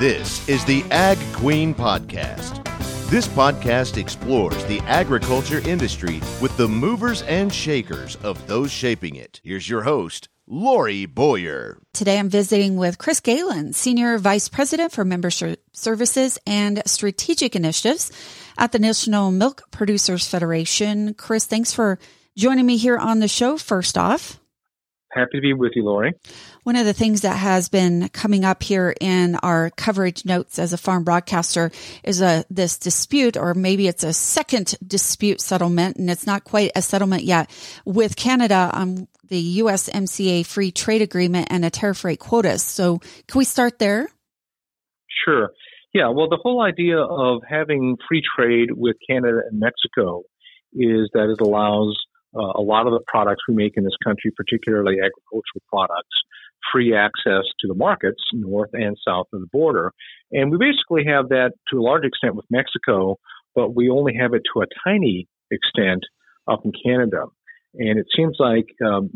This is the Ag Queen Podcast. This podcast explores the agriculture industry with the movers and shakers of those shaping it. Here's your host, Lori Boyer. Today I'm visiting with Chris Galen, Senior Vice President for Membership Services and Strategic Initiatives at the National Milk Producers Federation. Chris, thanks for joining me here on the show first off. Happy to be with you, Lori. One of the things that has been coming up here in our coverage notes as a farm broadcaster is a this dispute, or maybe it's a second dispute settlement, and it's not quite a settlement yet with Canada on the USMCA free trade agreement and a tariff rate quotas. So, can we start there? Sure. Yeah. Well, the whole idea of having free trade with Canada and Mexico is that it allows uh, a lot of the products we make in this country, particularly agricultural products, free access to the markets north and south of the border. And we basically have that to a large extent with Mexico, but we only have it to a tiny extent up in Canada. And it seems like um,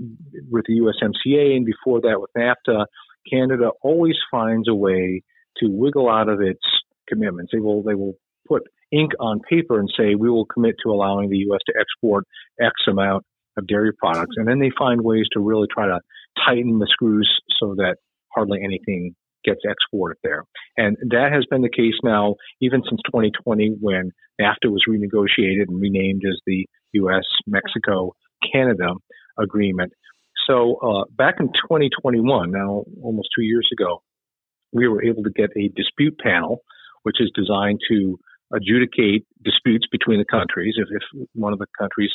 with the USMCA and before that with NAFTA, Canada always finds a way to wiggle out of its commitments. They will they will put ink on paper and say we will commit to allowing the U.S. to export X amount of dairy products, and then they find ways to really try to tighten the screws so that hardly anything gets exported there. And that has been the case now even since 2020 when NAFTA was renegotiated and renamed as the U.S. Mexico Canada agreement. So uh, back in 2021, now almost two years ago, we were able to get a dispute panel, which is designed to adjudicate disputes between the countries. If, if one of the countries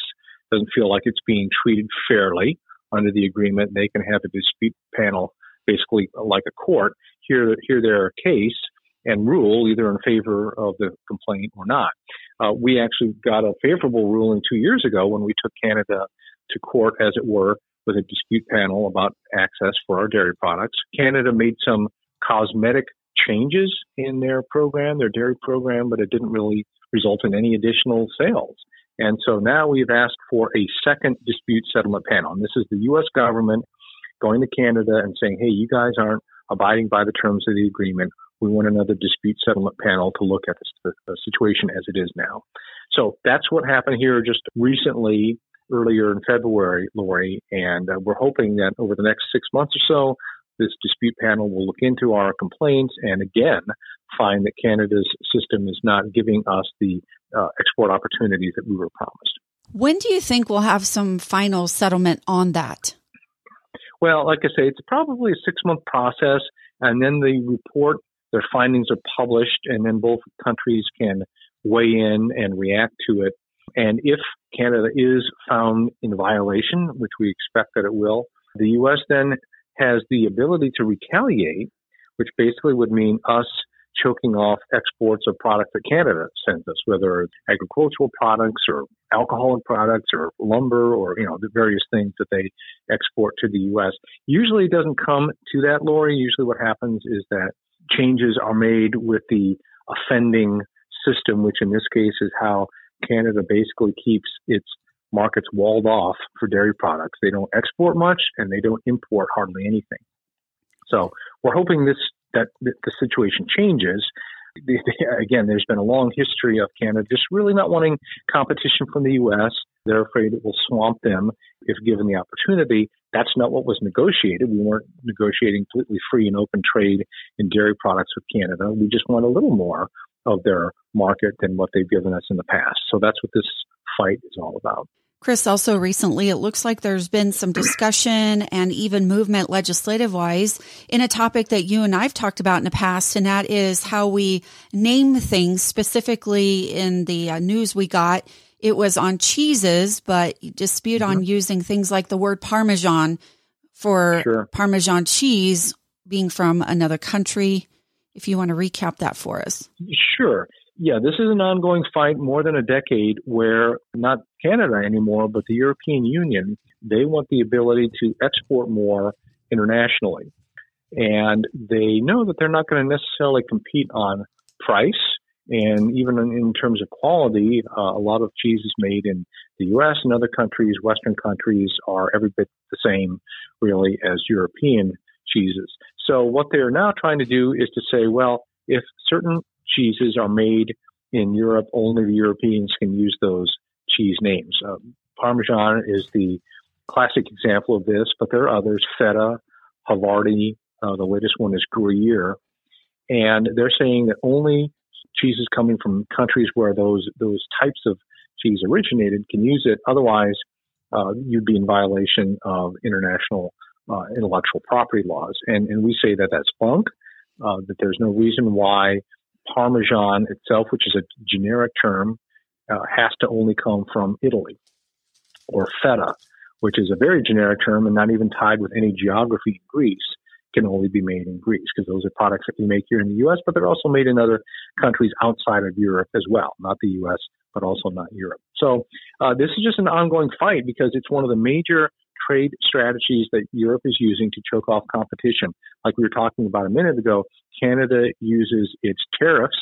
doesn't feel like it's being treated fairly under the agreement, they can have a dispute panel, basically like a court, hear hear their case and rule either in favor of the complaint or not. Uh, we actually got a favorable ruling two years ago when we took Canada to court, as it were, with a dispute panel about access for our dairy products. Canada made some cosmetic changes in their program, their dairy program, but it didn't really result in any additional sales. And so now we've asked for a second dispute settlement panel. And this is the U.S. government going to Canada and saying, hey, you guys aren't abiding by the terms of the agreement. We want another dispute settlement panel to look at the, the situation as it is now. So that's what happened here just recently, earlier in February, Lori. And uh, we're hoping that over the next six months or so, this dispute panel will look into our complaints and again find that Canada's system is not giving us the uh, export opportunities that we were promised. When do you think we'll have some final settlement on that? Well, like I say, it's probably a six month process, and then the report, their findings are published, and then both countries can weigh in and react to it. And if Canada is found in violation, which we expect that it will, the U.S. then has the ability to retaliate, which basically would mean us choking off exports of products that Canada sends us, whether it's agricultural products or alcoholic products or lumber or, you know, the various things that they export to the U.S. Usually it doesn't come to that, Lori. Usually what happens is that changes are made with the offending system, which in this case is how Canada basically keeps its markets walled off for dairy products. They don't export much and they don't import hardly anything. So we're hoping this that the situation changes. Again, there's been a long history of Canada just really not wanting competition from the U.S. They're afraid it will swamp them if given the opportunity. That's not what was negotiated. We weren't negotiating completely free and open trade in dairy products with Canada. We just want a little more of their market than what they've given us in the past. So that's what this fight is all about. Chris, also recently, it looks like there's been some discussion and even movement legislative wise in a topic that you and I've talked about in the past, and that is how we name things. Specifically, in the uh, news we got, it was on cheeses, but dispute mm-hmm. on using things like the word Parmesan for sure. Parmesan cheese being from another country. If you want to recap that for us. Sure. Yeah, this is an ongoing fight more than a decade where not Canada anymore, but the European Union, they want the ability to export more internationally. And they know that they're not going to necessarily compete on price. And even in, in terms of quality, uh, a lot of cheeses made in the U.S. and other countries, Western countries, are every bit the same, really, as European cheeses. So what they're now trying to do is to say, well, if certain cheeses are made in Europe, only the Europeans can use those cheese names. Uh, Parmesan is the classic example of this, but there are others. Feta, Havarti, uh, the latest one is Gruyere, and they're saying that only cheeses coming from countries where those those types of cheese originated can use it. Otherwise, uh, you'd be in violation of international uh, intellectual property laws. And, and we say that that's bunk, uh, that there's no reason why Parmesan itself, which is a generic term, uh, has to only come from Italy, or feta, which is a very generic term and not even tied with any geography in Greece, can only be made in Greece because those are products that we make here in the U.S., but they're also made in other countries outside of Europe as well, not the U.S., but also not Europe. So uh, this is just an ongoing fight because it's one of the major trade strategies that Europe is using to choke off competition. Like we were talking about a minute ago, Canada uses its tariffs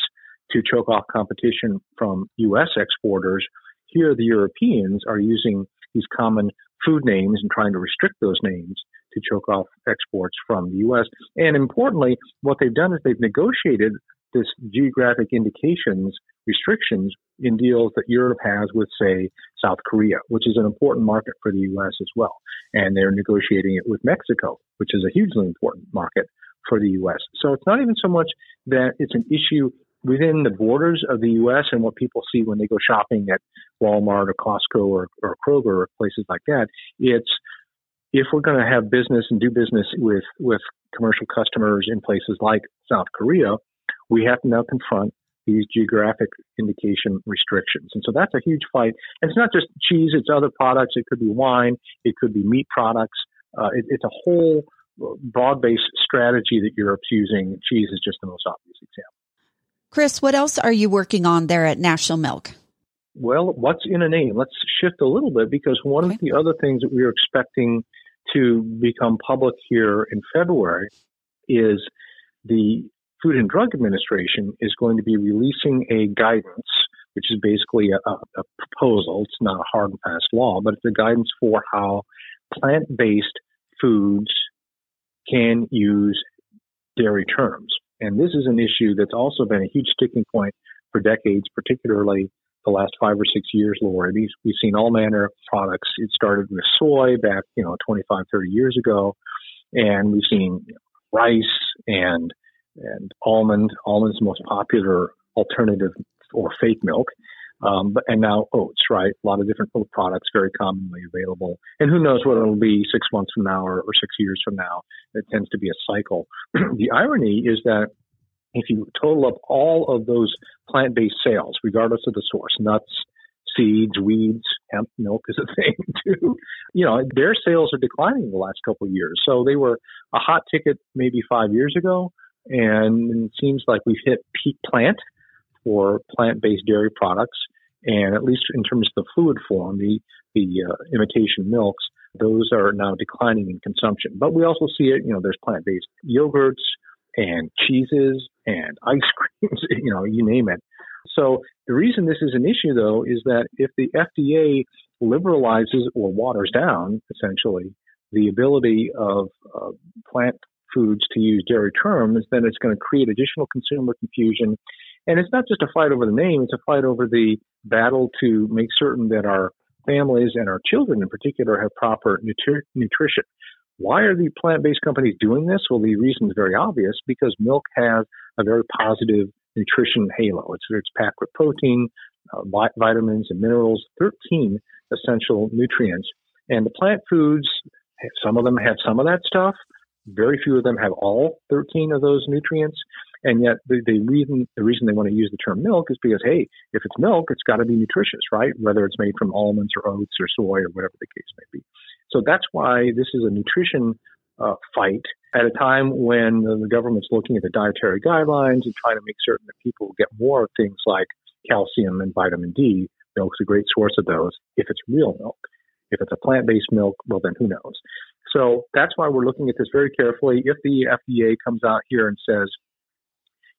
to choke off competition from U.S. exporters. Here, the Europeans are using these common food names and trying to restrict those names to choke off exports from the U.S. And importantly, what they've done is they've negotiated this geographic indications restrictions in deals that Europe has with, say, South Korea, which is an important market for the U.S. as well. And they're negotiating it with Mexico, which is a hugely important market for the U.S. So it's not even so much that it's an issue within the borders of the U.S. and what people see when they go shopping at Walmart or Costco or, or Kroger or places like that. It's if we're going to have business and do business with, with commercial customers in places like South Korea, we have to now confront these geographic indication restrictions. And so that's a huge fight. And it's not just cheese, it's other products. It could be wine, it could be meat products. Uh, it, it's a whole broad based strategy that Europe's using. Cheese is just the most obvious example. Chris, what else are you working on there at National Milk? Well, what's in a name? Let's shift a little bit because one okay. of the other things that we are expecting to become public here in February is the Food and Drug Administration is going to be releasing a guidance, which is basically a, a proposal. It's not a hard and fast law, but it's a guidance for how plant based foods can use dairy terms. And this is an issue that's also been a huge sticking point for decades, particularly the last five or six years, Lori. We've, we've seen all manner of products. It started with soy back, you know, 25, 30 years ago. And we've seen rice and and almond. Almond's the most popular alternative or fake milk. Um, but and now oats, right? A lot of different products, very commonly available. And who knows what it'll be six months from now or, or six years from now? It tends to be a cycle. the irony is that if you total up all of those plant-based sales, regardless of the source, nuts, seeds, weeds, hemp milk is a thing too. You know, their sales are declining the last couple of years. So they were a hot ticket maybe five years ago, and it seems like we've hit peak plant for plant-based dairy products. And at least in terms of the fluid form, the the uh, imitation milks, those are now declining in consumption. But we also see it. You know, there's plant-based yogurts and cheeses and ice creams. You know, you name it. So the reason this is an issue, though, is that if the FDA liberalizes or waters down, essentially, the ability of uh, plant foods to use dairy terms, then it's going to create additional consumer confusion. And it's not just a fight over the name, it's a fight over the battle to make certain that our families and our children in particular have proper nutri- nutrition. Why are the plant based companies doing this? Well, the reason is very obvious because milk has a very positive nutrition halo. It's, it's packed with protein, uh, vitamins, and minerals, 13 essential nutrients. And the plant foods, some of them have some of that stuff, very few of them have all 13 of those nutrients. And yet the, the reason the reason they want to use the term milk is because hey, if it's milk, it's got to be nutritious, right? Whether it's made from almonds or oats or soy or whatever the case may be. So that's why this is a nutrition uh, fight at a time when the government's looking at the dietary guidelines and trying to make certain that people get more of things like calcium and vitamin D. Milk's a great source of those if it's real milk. If it's a plant-based milk, well, then who knows? So that's why we're looking at this very carefully. If the FDA comes out here and says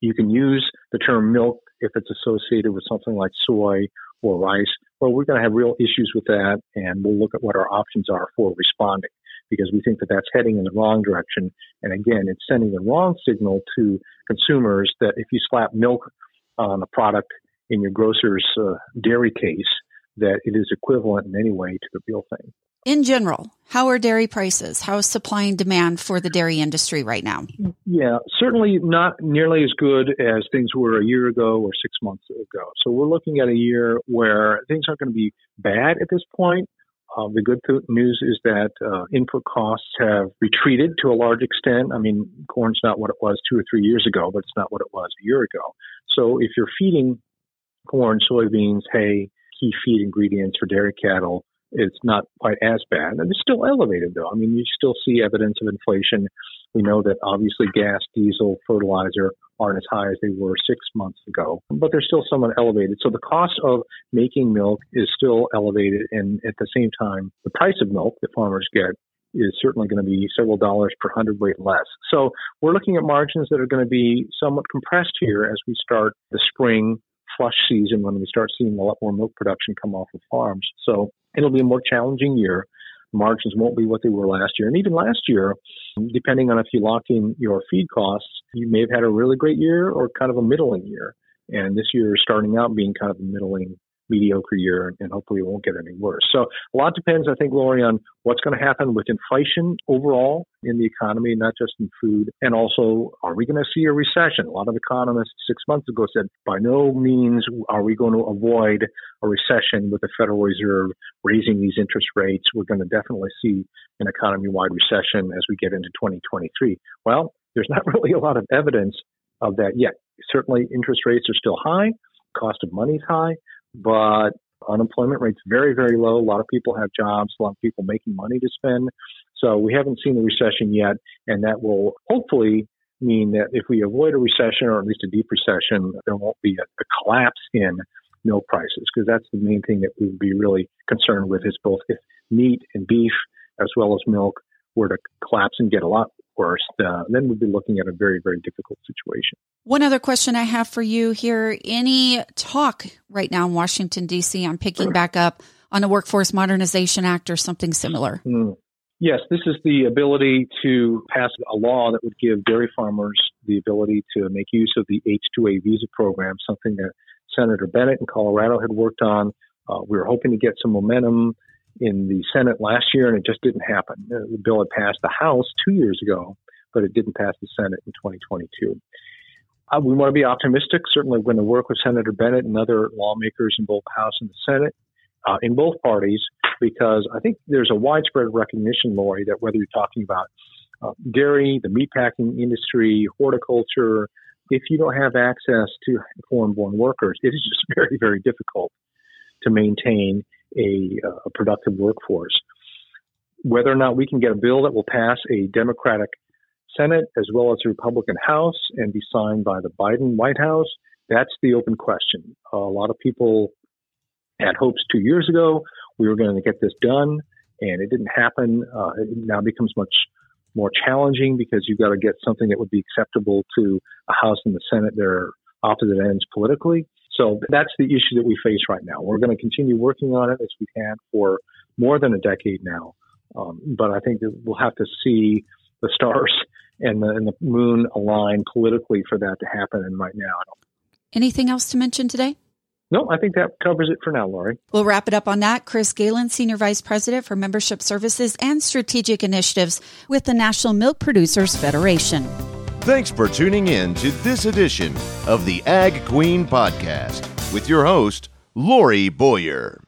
you can use the term milk if it's associated with something like soy or rice, well, we're going to have real issues with that, and we'll look at what our options are for responding. because we think that that's heading in the wrong direction. And again, it's sending the wrong signal to consumers that if you slap milk on a product in your grocer's uh, dairy case, that it is equivalent in any way to the real thing. In general, how are dairy prices? How is supply and demand for the dairy industry right now? Yeah, certainly not nearly as good as things were a year ago or six months ago. So we're looking at a year where things aren't going to be bad at this point. Uh, the good th- news is that uh, input costs have retreated to a large extent. I mean, corn's not what it was two or three years ago, but it's not what it was a year ago. So if you're feeding corn, soybeans, hay, key feed ingredients for dairy cattle, it's not quite as bad. And it's still elevated, though. I mean, you still see evidence of inflation. We know that obviously gas, diesel, fertilizer aren't as high as they were six months ago, but they're still somewhat elevated. So the cost of making milk is still elevated. And at the same time, the price of milk that farmers get is certainly going to be several dollars per hundredweight less. So we're looking at margins that are going to be somewhat compressed here as we start the spring flush season when we start seeing a lot more milk production come off of farms. So it'll be a more challenging year. Margins won't be what they were last year. And even last year, depending on if you lock in your feed costs, you may have had a really great year or kind of a middling year. And this year is starting out being kind of a middling mediocre year, and hopefully it won't get any worse. So a lot depends, I think, Lori, on what's going to happen with inflation overall in the economy, not just in food, and also are we going to see a recession? A lot of economists six months ago said by no means are we going to avoid a recession with the Federal Reserve raising these interest rates. We're going to definitely see an economy-wide recession as we get into 2023. Well, there's not really a lot of evidence of that yet. Certainly, interest rates are still high, cost of money is high, but unemployment rate's very, very low. A lot of people have jobs, a lot of people making money to spend. So we haven't seen a recession yet, and that will hopefully mean that if we avoid a recession or at least a deep recession, there won't be a, a collapse in milk prices because that's the main thing that we would be really concerned with is both if meat and beef as well as milk were to collapse and get a lot worse, uh, then we'd be looking at a very, very difficult situation. One other question I have for you here. Any talk right now in Washington, D.C. on picking back up on a Workforce Modernization Act or something similar? Mm. Yes, this is the ability to pass a law that would give dairy farmers the ability to make use of the H-2A visa program, something that Senator Bennet in Colorado had worked on. Uh, we were hoping to get some momentum in the Senate last year, and it just didn't happen. The bill had passed the House two years ago, but it didn't pass the Senate in 2022. Uh, we want to be optimistic. Certainly, we're going to work with Senator Bennet and other lawmakers in both House and the Senate, uh, in both parties, because I think there's a widespread recognition, Lori, that whether you're talking about uh, dairy, the meatpacking industry, horticulture, if you don't have access to foreign-born workers, it is just very, very difficult to maintain a, uh, a productive workforce. Whether or not we can get a bill that will pass a Democratic Senate as well as a Republican House and be signed by the Biden White House, that's the open question. A lot of people had hopes two years ago we were going to get this done, and it didn't happen. Uh, it now becomes much more challenging because you've got to get something that would be acceptable to a House and the Senate. They're opposite ends politically. So that's the issue that we face right now. We're going to continue working on it as we can for more than a decade now. Um, but I think that we'll have to see the stars and the, and the moon align politically for that to happen. And right now, Anything else to mention today? No, I think that covers it for now, Lori. We'll wrap it up on that. Chris Galen, Senior Vice President for Membership Services and Strategic Initiatives with the National Milk Producers Federation. Thanks for tuning in to this edition of the Ag Queen Podcast with your host, Lori Boyer.